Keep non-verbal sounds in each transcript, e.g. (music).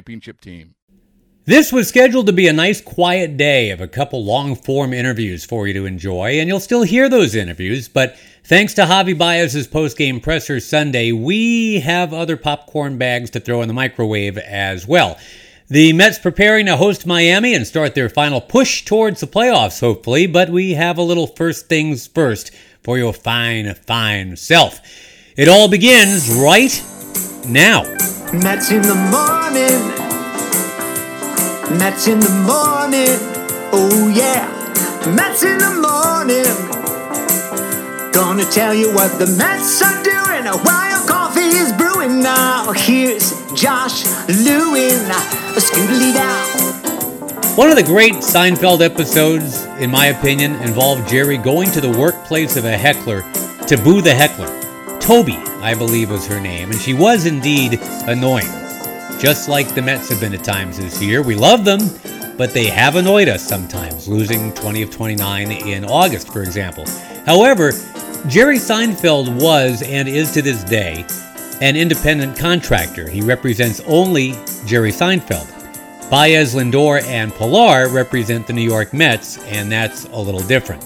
championship team. This was scheduled to be a nice quiet day of a couple long form interviews for you to enjoy, and you'll still hear those interviews, but thanks to Javi Baez's post game presser Sunday, we have other popcorn bags to throw in the microwave as well. The Mets preparing to host Miami and start their final push towards the playoffs, hopefully, but we have a little first things first for your fine, fine self. It all begins right now. Mets in the morning. Mets in the morning. Oh yeah. Mets in the morning. Gonna tell you what the Mets are doing while coffee is brewing. Now here's Josh Lewin. Scootily down. One of the great Seinfeld episodes, in my opinion, involved Jerry going to the workplace of a heckler to boo the heckler. Toby, I believe was her name, and she was indeed annoying. Just like the Mets have been at times this year. We love them, but they have annoyed us sometimes, losing 20 of 29 in August, for example. However, Jerry Seinfeld was and is to this day an independent contractor. He represents only Jerry Seinfeld. Baez, Lindor, and Pillar represent the New York Mets, and that's a little different.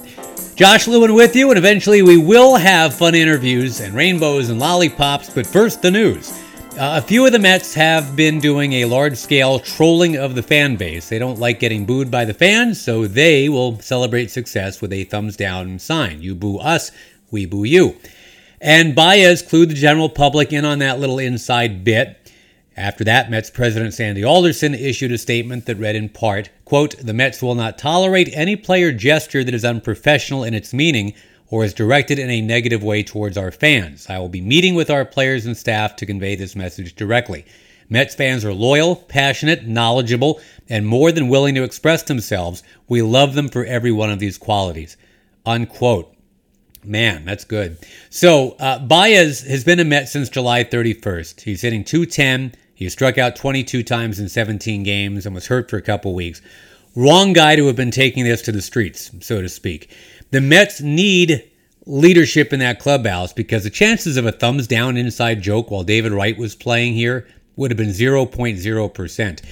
Josh Lewin with you, and eventually we will have fun interviews and rainbows and lollipops, but first the news. Uh, a few of the Mets have been doing a large scale trolling of the fan base. They don't like getting booed by the fans, so they will celebrate success with a thumbs down sign. You boo us, we boo you. And Baez clued the general public in on that little inside bit. After that, Mets President Sandy Alderson issued a statement that read in part, quote, "The Mets will not tolerate any player gesture that is unprofessional in its meaning or is directed in a negative way towards our fans. I will be meeting with our players and staff to convey this message directly. Mets fans are loyal, passionate, knowledgeable, and more than willing to express themselves. We love them for every one of these qualities." Unquote. Man, that's good. So, uh, Baez has been a Met since July 31st. He's hitting 210. He struck out 22 times in 17 games and was hurt for a couple weeks. Wrong guy to have been taking this to the streets, so to speak. The Mets need leadership in that clubhouse because the chances of a thumbs down inside joke while David Wright was playing here would have been 0.0%.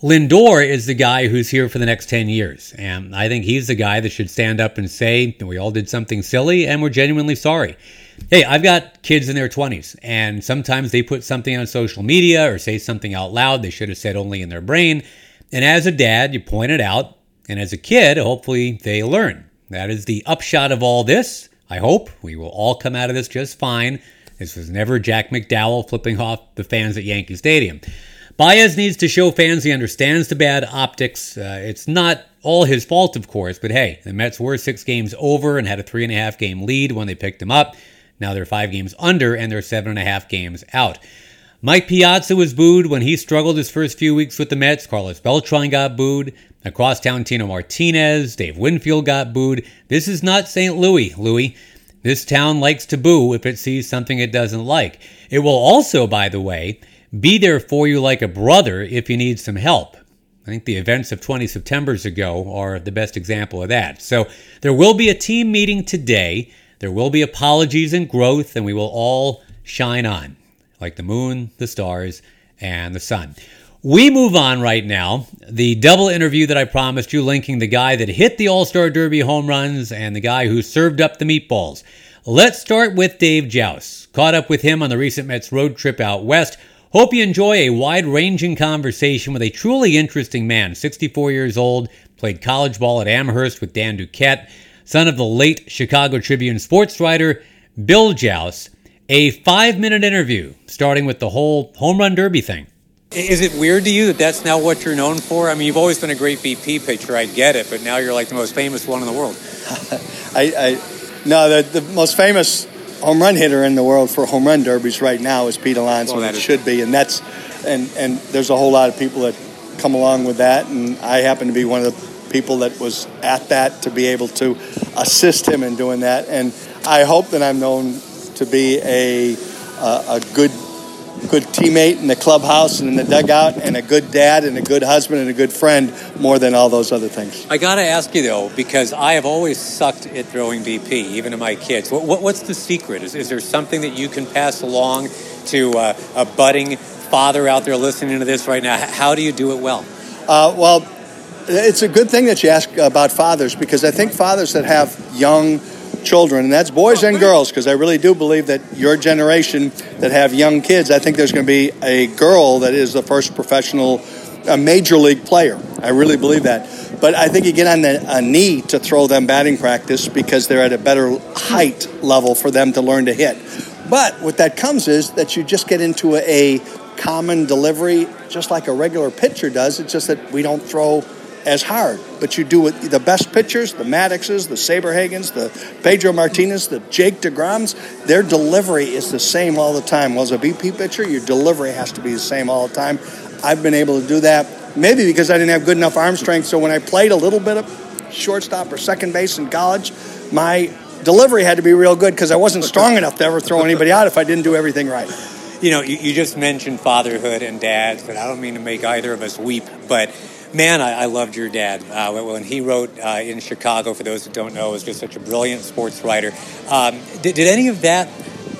Lindor is the guy who's here for the next 10 years. And I think he's the guy that should stand up and say, we all did something silly and we're genuinely sorry. Hey, I've got kids in their 20s, and sometimes they put something on social media or say something out loud they should have said only in their brain. And as a dad, you point it out. And as a kid, hopefully they learn. That is the upshot of all this. I hope we will all come out of this just fine. This was never Jack McDowell flipping off the fans at Yankee Stadium. Baez needs to show fans he understands the bad optics. Uh, it's not all his fault, of course, but hey, the Mets were six games over and had a three and a half game lead when they picked him up. Now they're five games under and they're seven and a half games out. Mike Piazza was booed when he struggled his first few weeks with the Mets. Carlos Beltran got booed. Across town, Tino Martinez, Dave Winfield got booed. This is not St. Louis, Louis. This town likes to boo if it sees something it doesn't like. It will also, by the way, be there for you like a brother if you need some help. I think the events of 20 Septembers ago are the best example of that. So there will be a team meeting today. There will be apologies and growth, and we will all shine on like the moon, the stars, and the sun. We move on right now. The double interview that I promised you, linking the guy that hit the All Star Derby home runs and the guy who served up the meatballs. Let's start with Dave Jauss. Caught up with him on the recent Mets road trip out west. Hope you enjoy a wide ranging conversation with a truly interesting man, 64 years old, played college ball at Amherst with Dan Duquette, son of the late Chicago Tribune sports writer Bill Jauss. A five minute interview starting with the whole home run derby thing. Is it weird to you that that's now what you're known for? I mean, you've always been a great BP pitcher, I get it, but now you're like the most famous one in the world. (laughs) I, I no, the, the most famous home run hitter in the world for home run derbies right now is Pete Alonso. Well, that it is- should be, and that's and and there's a whole lot of people that come along with that, and I happen to be one of the people that was at that to be able to assist him in doing that, and I hope that I'm known to be a a, a good good teammate in the clubhouse and in the dugout, and a good dad and a good husband and a good friend more than all those other things. I got to ask you, though, because I have always sucked at throwing BP, even to my kids. What, what, what's the secret? Is, is there something that you can pass along to uh, a budding father out there listening to this right now? How do you do it well? Uh, well, it's a good thing that you ask about fathers because I think fathers that have young children, and that's boys and girls, because I really do believe that your generation that have young kids, I think there's going to be a girl that is the first professional, a major league player. I really believe that. But I think you get on the, a knee to throw them batting practice because they're at a better height level for them to learn to hit. But what that comes is that you just get into a common delivery, just like a regular pitcher does. It's just that we don't throw as hard. But you do it, the best pitchers, the Maddoxes, the Saberhagens, the Pedro Martinez, the Jake DeGroms, their delivery is the same all the time. Well, as a BP pitcher, your delivery has to be the same all the time. I've been able to do that, maybe because I didn't have good enough arm strength. So when I played a little bit of shortstop or second base in college, my delivery had to be real good because I wasn't strong enough to ever throw anybody out if I didn't do everything right. You know, you, you just mentioned fatherhood and dads, but I don't mean to make either of us weep, but man, I, I loved your dad. Uh, when he wrote uh, in Chicago, for those who don't know, was just such a brilliant sports writer. Um, did, did any of that,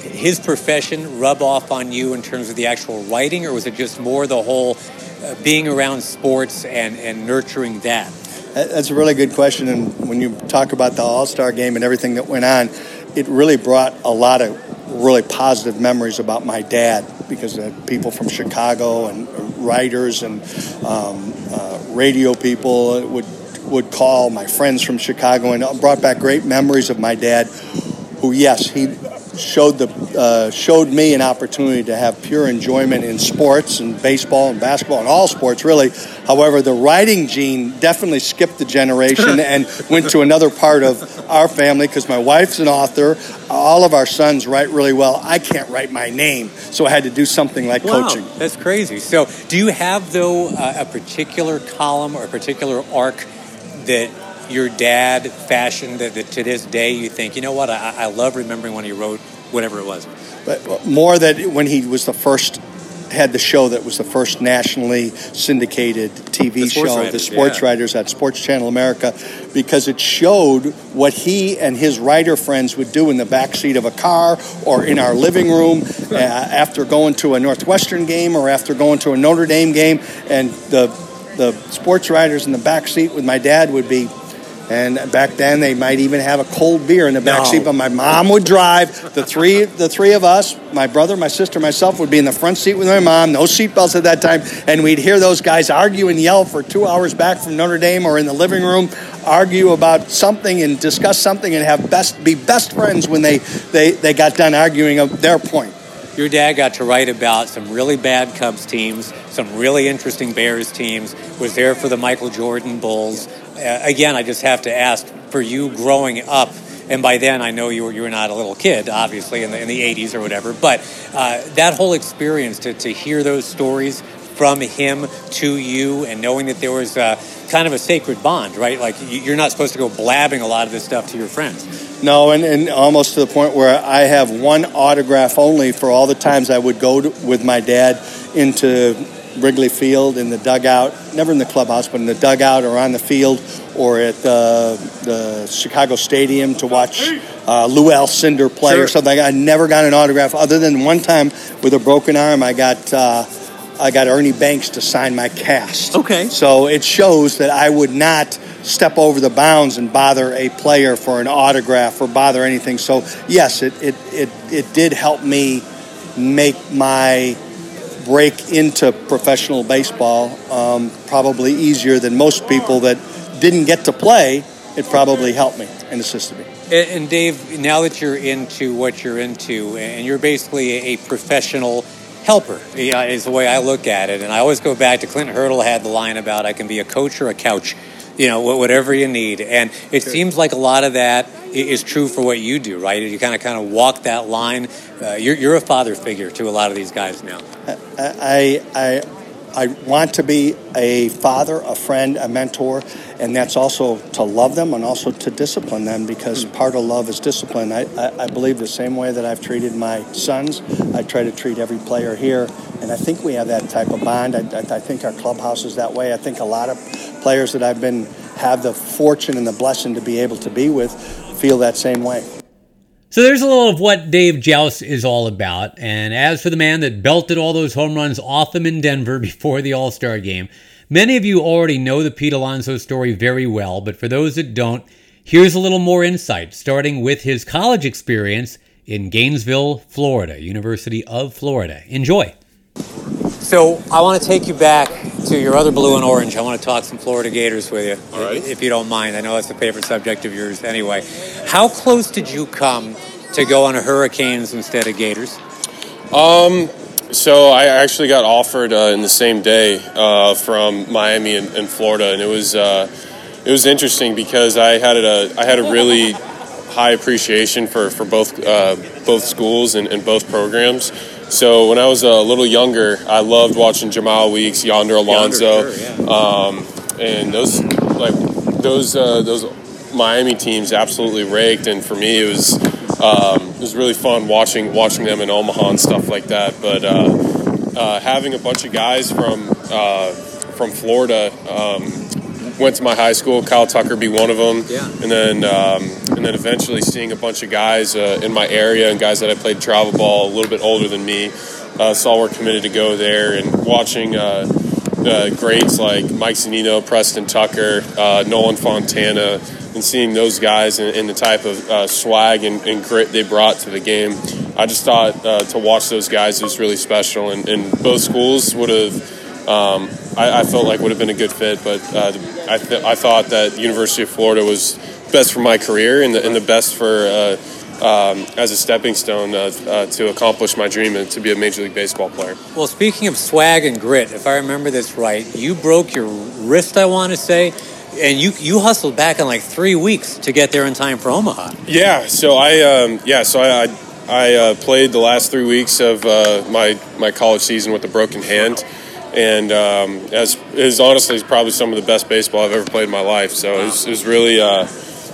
his profession, rub off on you in terms of the actual writing, or was it just more the whole uh, being around sports and, and nurturing that? That- That's a really good question. And when you talk about the All Star game and everything that went on, it really brought a lot of really positive memories about my dad because people from Chicago and writers and um, radio people would would call my friends from Chicago and brought back great memories of my dad. Who, yes, he showed the uh, showed me an opportunity to have pure enjoyment in sports and baseball and basketball and all sports really. However, the writing gene definitely skipped the generation (laughs) and went to another part of our family because my wife's an author. All of our sons write really well. I can't write my name, so I had to do something like coaching. That's crazy. So, do you have though uh, a particular column or a particular arc that your dad fashioned that, that to this day you think, you know what, I, I love remembering when he wrote whatever it was. But more that when he was the first had the show that was the first nationally syndicated TV The show, Writers, the Sports yeah. Writers at Sports Channel America, because it showed what he and his writer friends would do in the back seat of a car or in our living room uh, after going to a Northwestern game or after going to a Notre Dame game, and the the sports writers in the back seat with my dad would be. And back then, they might even have a cold beer in the back No. seat. But my mom would drive. The three, the three of us, my brother, my sister, myself, would be in the front seat with my mom. No seatbelts at that time, and we'd hear those guys argue and yell for two hours back from Notre Dame or in the living room, argue about something and discuss something and have best be best friends when they they, they got done arguing of their point. Your dad got to write about some really bad Cubs teams, some really interesting Bears teams, was there for the Michael Jordan Bulls. Uh, again, I just have to ask for you growing up, and by then I know you were, you were not a little kid, obviously, in the, in the 80s or whatever, but uh, that whole experience to, to hear those stories from him to you and knowing that there was uh, kind of a sacred bond, right? Like you- you're not supposed to go blabbing a lot of this stuff to your friends. No, and, and almost to the point where I have one autograph only for all the times I would go to, with my dad into Wrigley Field in the dugout, never in the clubhouse, but in the dugout or on the field or at the, the Chicago Stadium to watch uh, Lou Alcindor play Sure. or something. I never got an autograph other than one time with a broken arm. I got. Uh, I got Ernie Banks to sign my cast. Okay. So it shows that I would not step over the bounds and bother a player for an autograph or bother anything. So yes, it it it, it did help me make my break into professional baseball um, probably easier than most people that didn't get to play. It probably helped me and assisted me. And, and Dave, now that you're into what you're into, and you're basically a professional helper, yeah, is the way I look at it. And I always go back to Clint Hurdle had the line about I can be a coach or a couch you know, whatever you need. And it sure. seems like a lot of that is true for what you do, right? You kind of kind of walk that line. Uh, you're, you're a father figure to a lot of these guys now. I, I, I want to be a father, a friend, a mentor, and that's also to love them and also to discipline them because mm. part of love is discipline. I, I, I, believe the same way that I've treated my sons, I try to treat every player here, and I think we have that type of bond. I, I, I think our clubhouse is that way. I think a lot of players that I've been have the fortune and the blessing to be able to be with feel that same way. So there's a little of what Dave Jauss is all about. And as for the man that belted all those home runs off him in Denver (laughs) before the All Star game, many of you already know the Pete Alonso story very well. But for those that don't, here's a little more insight, starting with his college experience in Gainesville, Florida, University of Florida. Enjoy. So I want to take you back to your other blue and orange. I want to talk some Florida Gators with you, All right. if you don't mind. I know that's a favorite subject of yours anyway. How close did you come to go on Hurricanes instead of Gators? Um, so I actually got offered uh, in the same day uh, from Miami and, and, Florida, and it was uh, it was interesting because I had a I had a really high appreciation for for both uh, both schools and, and both programs. So when I was a little younger, I loved watching Jemile Weeks, Yonder Alonso, Yonder, sure, yeah. um, and those like those uh, those Miami teams absolutely raked. And for me, it was um, it was really fun watching watching them in Omaha and stuff like that. But uh, uh, having a bunch of guys from uh, from Florida. Um, went to my high school, Kyle Tucker be one of them, yeah. and then um, and then eventually seeing a bunch of guys uh, in my area and guys that I played travel ball a little bit older than me, uh, saw we're committed to go there, and watching uh, greats like Mike Zunino, Preston Tucker, uh, Nolan Fontana, and seeing those guys and, and the type of uh, swag and, and, grit they brought to the game. I just thought uh, to watch those guys was really special, and, and both schools would have. Um, I, I, felt like would have been a good fit, but I, th- I thought that University of Florida was best for my career and the, and the best for uh, um, as a stepping stone uh, uh, to accomplish my dream and to be a Major League Baseball player. Well, speaking of swag and grit, if I remember this right, you broke your wrist, I want to say, and you you hustled back in like three weeks to get there in time for Omaha. Yeah, so I um, yeah, so I I, I uh, played the last three weeks of uh, my my college season with a broken hand and um, as is honestly probably some of the best baseball I've ever played in my life. So it was, it was really uh,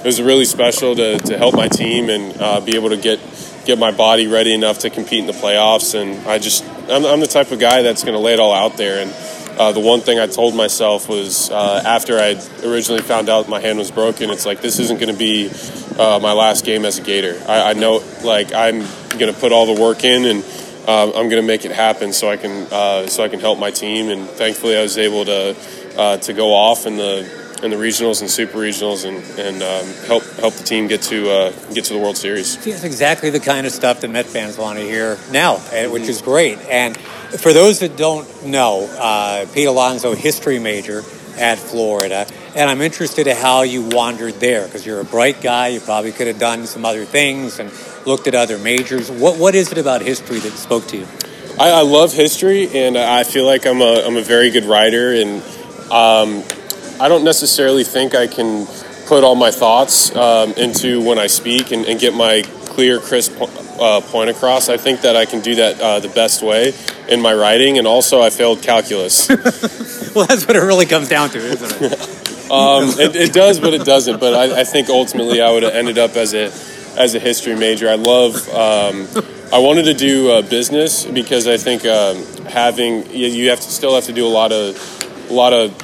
it was really special to, to help my team and uh, be able to get get my body ready enough to compete in the playoffs. And I just I'm, I'm the type of guy that's going to lay it all out there. And uh, the one thing I told myself was uh, after I originally found out my hand was broken, it's like this isn't going to be uh, my last game as a Gator. I, I know like I'm going to put all the work in and uh, I'm going to make it happen so I can uh, so I can help my team. And thankfully, I was able to uh, to go off in the in the regionals and super regionals and and um, help help the team get to uh, get to the World Series. It's exactly the kind of stuff that Met fans want to hear now, eh, which is great. And for those that don't know, uh, Pete Alonso, history major at Florida. And I'm interested in how you wandered there because you're a bright guy. You probably could have done some other things and looked at other majors. What what is it about history that spoke to you? I, I love history, and I feel like I'm a I'm a very good writer, and um, I don't necessarily think I can put all my thoughts um, into when I speak and, and, get my clear, crisp uh, point across. I think that I can do that uh, the best way in my writing, and also I failed calculus. (laughs) well, that's what it really comes down to, isn't it? (laughs) um, it, it, does, but it doesn't. But I, I think ultimately I would have ended up as a as a history major. I love. Um, I wanted to do uh, business because I think um, having you, you, have to still have to do a lot of a lot of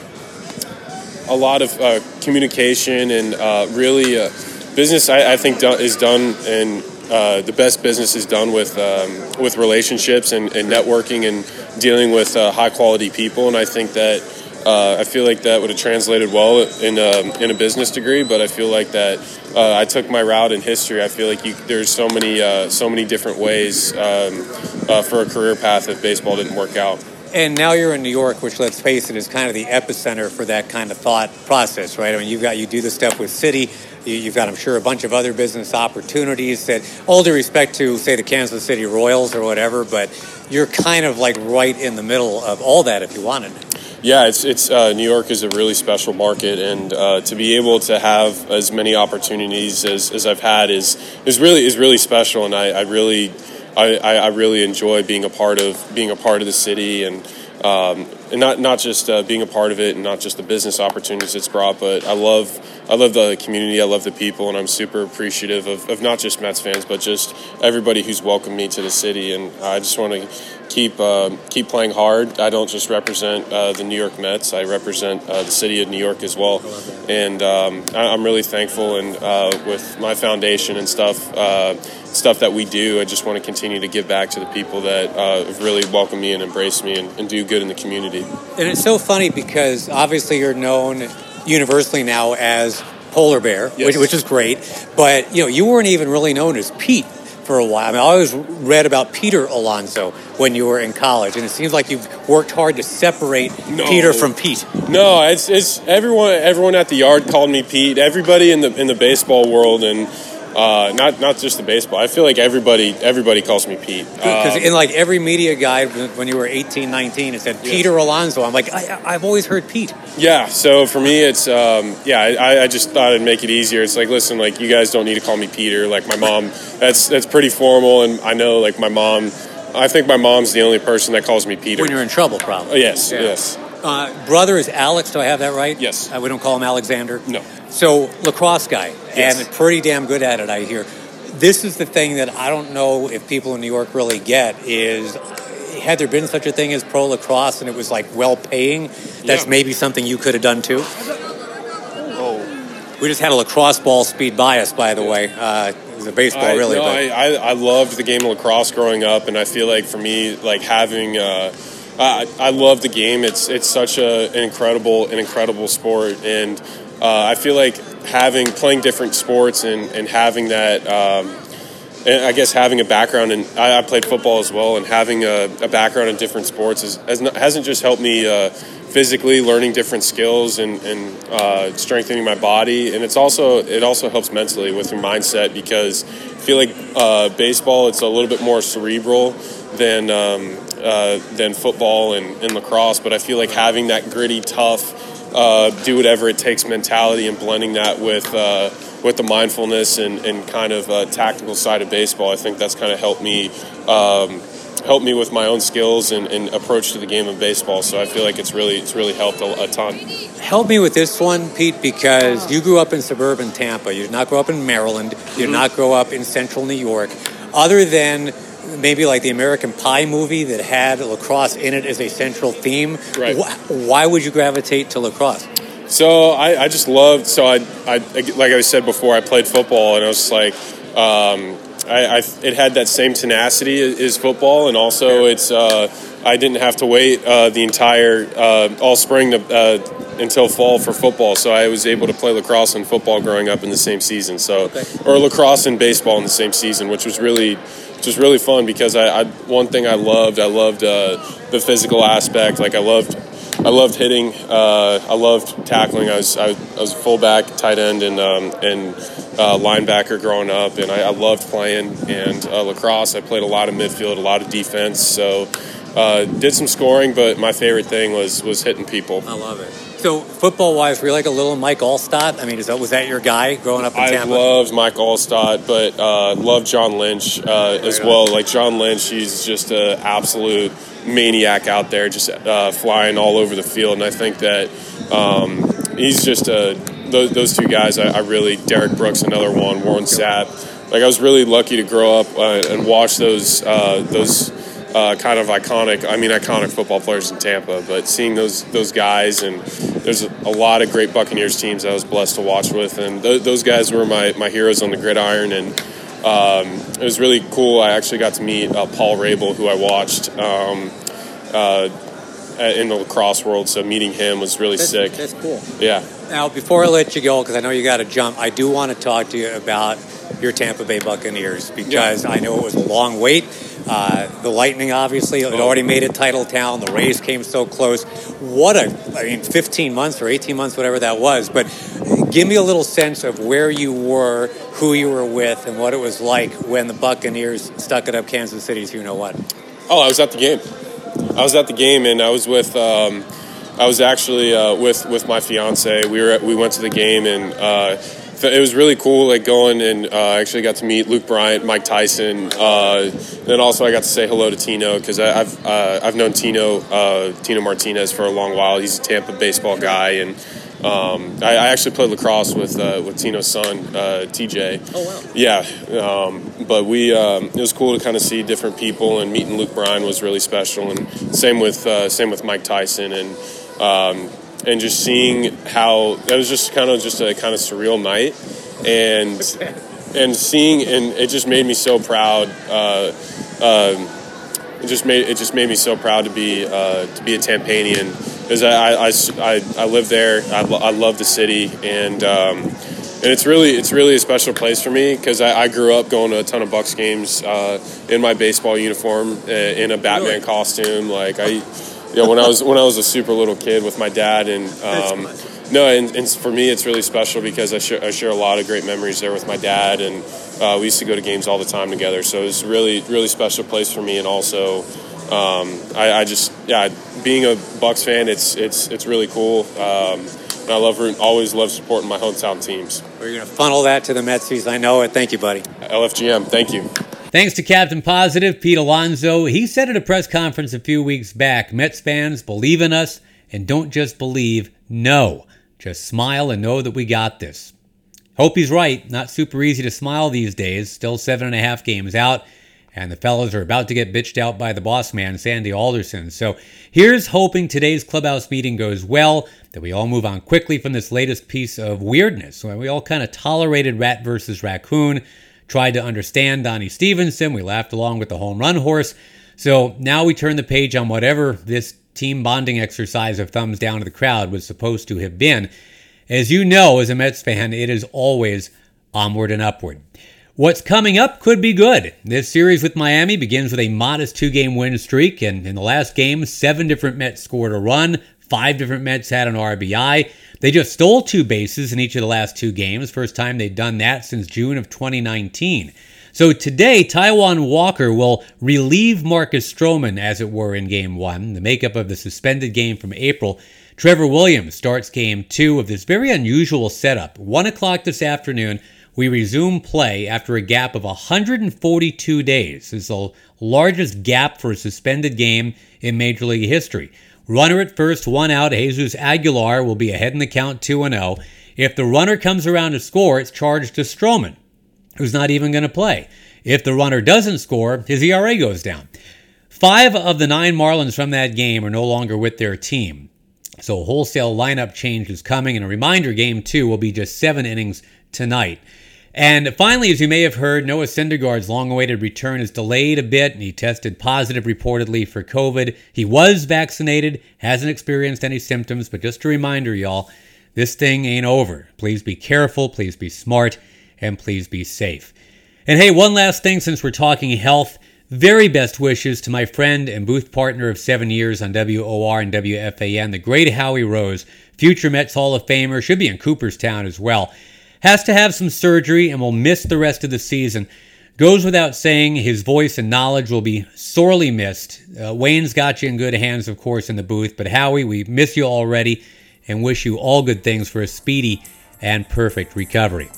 a lot of uh, communication and uh, really uh, business. I, I think do, is done and uh, the best business is done with um, with relationships and, and, networking and dealing with uh, high quality people. And I think that uh, I feel like that would have translated well in a, in a business degree, but I feel like that uh, I took my route in history. I feel like you, there's so many uh, so many different ways um, for a career path if baseball didn't work out. And now you're in New York, which let's face it is kind of the epicenter for that kind of thought process, right? I mean, you've got you do the stuff with City. You, have got, I'm sure, a bunch of other business opportunities. That all due respect to, say, the Kansas City Royals or whatever, but you're kind of like right in the middle of all that if you wanted. Yeah, it's it's uh, New York is a really special market, and uh, to be able to have as many opportunities as, as I've had is is really is really special, and I, I really I, I really enjoy being a part of being a part of the city and. Um, and not not just uh, being a part of it, and not just the business opportunities it's brought, but I love I love the community, I love the people, and I'm super appreciative of, of not just Mets fans, but just everybody who's welcomed me to the city. And I just want to keep uh, keep playing hard. I don't just represent uh, the New York Mets; I represent uh, the city of New York as well. And um, I, am really thankful, and uh, with my foundation and stuff, uh, stuff that we do, I just want to continue to give back to the people that uh, have really welcomed me and embraced me, and, and do good in the community. And it's so funny because obviously you're known universally now as Polar Bear, yes. which, which is great, but you know you weren't even really known as Pete for a while. I mean, I always read about Peter Alonso when you were in college, and it seems like you've worked hard to separate no. Peter from Pete. No, it's, it's everyone. Everyone at the yard called me Pete. Everybody in the in the baseball world and uh, not not just the baseball. I feel like everybody everybody calls me Pete. Because um, in like every media guide when you were 18, 19, it said yes. Peter Alonso. I'm like, I, have always heard Pete. Yeah. So for me, it's um, yeah. I, I just thought it'd make it easier. It's like, listen, like you guys don't need to call me Peter. Like my mom, that's that's pretty formal, and I know like my mom. I think my mom's the only person that calls me Peter. When you're in trouble, probably. Yes. Yeah. Yes. Uh, brother is Alex. Do I have that right? Yes. Uh, we don't call him Alexander. No. So lacrosse guy, yes. and pretty damn good at it. I hear. This is the thing that I don't know if people in New York really get is had there been such a thing as pro lacrosse and it was like well paying, that's yeah. maybe something you could have done too. Oh. We just had a lacrosse ball speed by us, by the way. Uh, a baseball, I, really. No, I, I, I, loved the game of lacrosse growing up, and I feel like for me, like having. Uh, I, I love the game. It's it's such a, an incredible an incredible sport, and uh, I feel like having playing different sports and, and having that. Um, and I guess having a background in I, I played football as well, and having a, a background in different sports is, has not, hasn't just helped me uh, physically learning different skills and, and uh, strengthening my body, and it's also it also helps mentally with your mindset because I feel like uh, baseball it's a little bit more cerebral than um, uh, than football and, and, lacrosse, but I feel like having that gritty, tough, uh, do whatever it takes mentality and blending that with uh, with the mindfulness and, and kind of uh, tactical side of baseball, I think that's kind of helped me. Um, help me with my own skills and, and, approach to the game of baseball. So I feel like it's really it's really helped a, a, ton. Help me with this one, Pete, because you grew up in suburban Tampa. You did not grow up in Maryland. You did mm-hmm. not grow up in central New York. Other than maybe like the American Pie movie that had lacrosse in it as a central theme. Right. Why would you gravitate to lacrosse? So I, I just loved. So I, I, like I said before, I played football, and I was like, um, I, I, it had that same tenacity as football, and also it's. Uh, I didn't have to wait uh, the entire uh, all spring to, uh, until fall for football, so I was able to play lacrosse and football growing up in the same season. So, okay. or lacrosse and baseball in the same season, which was really which was really fun because I, I one thing I loved I loved uh, the physical aspect. Like I loved I loved hitting. Uh, I loved tackling. I was I, I was fullback, tight end, and um, and uh, linebacker growing up, and I, I loved playing. And uh, lacrosse, I played a lot of midfield, a lot of defense. So uh, did some scoring, but my favorite thing was was hitting people. I love it. So football wise, were you like a little Mike Alstott? I mean, is that, was that your guy growing up in Tampa? I loved Mike Alstott, but uh, loved John Lynch uh, as well. Like John Lynch, he's just an absolute maniac out there, just uh, flying all over the field. And I think that um, he's just a those, those two guys. I, I, really Derrick Brooks, another one, Warren Sapp. Like I was really lucky to grow up uh, and watch those uh, those uh, kind of iconic. I mean, iconic football players in Tampa. But seeing those those guys and there's a, lot of great Buccaneers teams I was blessed to watch with, and th- those guys were my my heroes on the gridiron and. Um, it was really cool. I actually got to meet uh, Paul Rabil, who I watched um, uh, in the lacrosse world. So meeting him was really That's, sick. that's cool. Yeah. Now, before I let you go, because I know you got to jump, I do want to talk to you about your Tampa Bay Buccaneers because I know it was a long wait. Uh, the Lightning, obviously, had already made it title town. The Rays came so close. What a, I mean, 15 months or 18 months, whatever that was. But give me a little sense of where you were, who you were with, and what it was like when the Buccaneers stuck it up Kansas City's you know what. Oh, I was at the game. I was at the game, and I was with. Um, I was actually uh, with with my fiance. We were at, we went to the game, and uh, it was really cool. Like going and uh, actually got to meet Luke Bryan, Mike Tyson. Uh, then also I got to say hello to Tino because I've uh, I've known Tino uh, Tino Martinez for a long while. He's a Tampa baseball guy, and um, I, I, actually played lacrosse with with Tino's son, TJ. Oh wow! Yeah, um, but we um, it was cool to kind of see different people, and meeting Luke Bryan was really special. And same with same with Mike Tyson and. Um, and just seeing how that was just kind of just a kind of surreal night, and and seeing and it just made me so proud. Uh, um, it just made it just made me so proud to be uh, to be a Tampanian because I I, I, I live there. I, I love the city and. Um, and it's really it's really a special place for me because I, I, grew up going to a ton of Bucs games uh, in my baseball uniform uh, in a Batman really? costume. Like I, yeah, when I was when I was a super little kid with my dad, and um, no, and, and, for me it's really special because I share, I share a lot of great memories there with my dad, and uh, we used to go to games all the time together. So it's really really special place for me, and also um, I, I, just yeah, being a Bucs fan, it's it's it's really cool. Um, I love always love supporting my hometown teams. We're going to funnel that to the Metsies. I know it. Thank you, buddy. LFGM. Thank you. Thanks to Captain Positive, Pete Alonso. He said at a press conference a few weeks back Mets fans believe in us and don't just believe, no. Just smile and know that we got this. Hope he's right. Not super easy to smile these days. Still seven and a half games out, and the fellas are about to get bitched out by the boss man, Sandy Alderson. So here's hoping today's clubhouse meeting goes well, that we all move on quickly from this latest piece of weirdness. We all kind of tolerated rat versus raccoon tried to understand Donnie Stevenson. We laughed along with the home run horse. So now we turn the page on whatever this team bonding exercise of thumbs down to the crowd was supposed to have been. As you know, as a Mets fan, it is always onward and upward. What's coming up could be good. This series with Miami begins with a modest two game win streak, and in the last game, seven different Mets scored a run, five different Mets had an RBI. They just stole two bases in each of the last two games, first time they've done that since June of 2019. So today, Taijuan Walker will relieve Marcus Stroman, as it were, in game one, the makeup of the suspended game from April. Trevor Williams starts game two of this very unusual setup. One o'clock this afternoon, we resume play after a gap of 142 days. This is the largest gap for a suspended game in Major League history. Runner at first, one out. Jesus Aguilar will be ahead in the count 2 0. If the runner comes around to score, it's charged to Stroman, who's not even going to play. If the runner doesn't score, his ERA goes down. Five of the nine Marlins from that game are no longer with their team. So wholesale lineup change is coming. And a reminder game two will be just seven innings tonight. And finally, as you may have heard, Noah Syndergaard's long awaited return is delayed a bit, and he tested positive reportedly for COVID. He was vaccinated, hasn't experienced any symptoms, but just a reminder, y'all, this thing ain't over. Please be careful, please be smart, and please be safe. And hey, one last thing since we're talking health. Very best wishes to my friend and booth partner of seven years on WOR and WFAN, the great Howie Rose, future Mets Hall of Famer, should be in Cooperstown as well has to have some surgery and will miss the rest of the season. Goes without saying, his voice and knowledge will be sorely missed. Uh, Wayne's got you in good hands, of course, in the booth, but Howie, we miss you already and wish you all good things for a speedy and perfect recovery.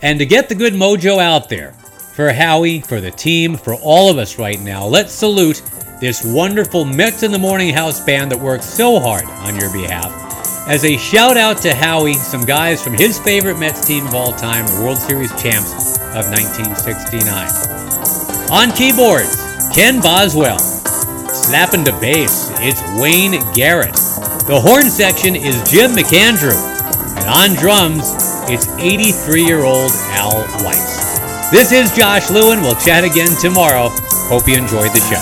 And to get the good mojo out there, for Howie, for the team, for all of us right now, let's salute this wonderful Mets in the Morning House band that works so hard on your behalf. As a shout out to Howie, some guys from his favorite Mets team of all time, World Series champs of 1969. On keyboards, Ken Boswell. Slapping the bass, it's Wayne Garrett. The horn section is Jim McAndrew. And on drums, it's 83 year old Al Weis. This is Josh Lewin. We'll chat again tomorrow. Hope you enjoyed the show.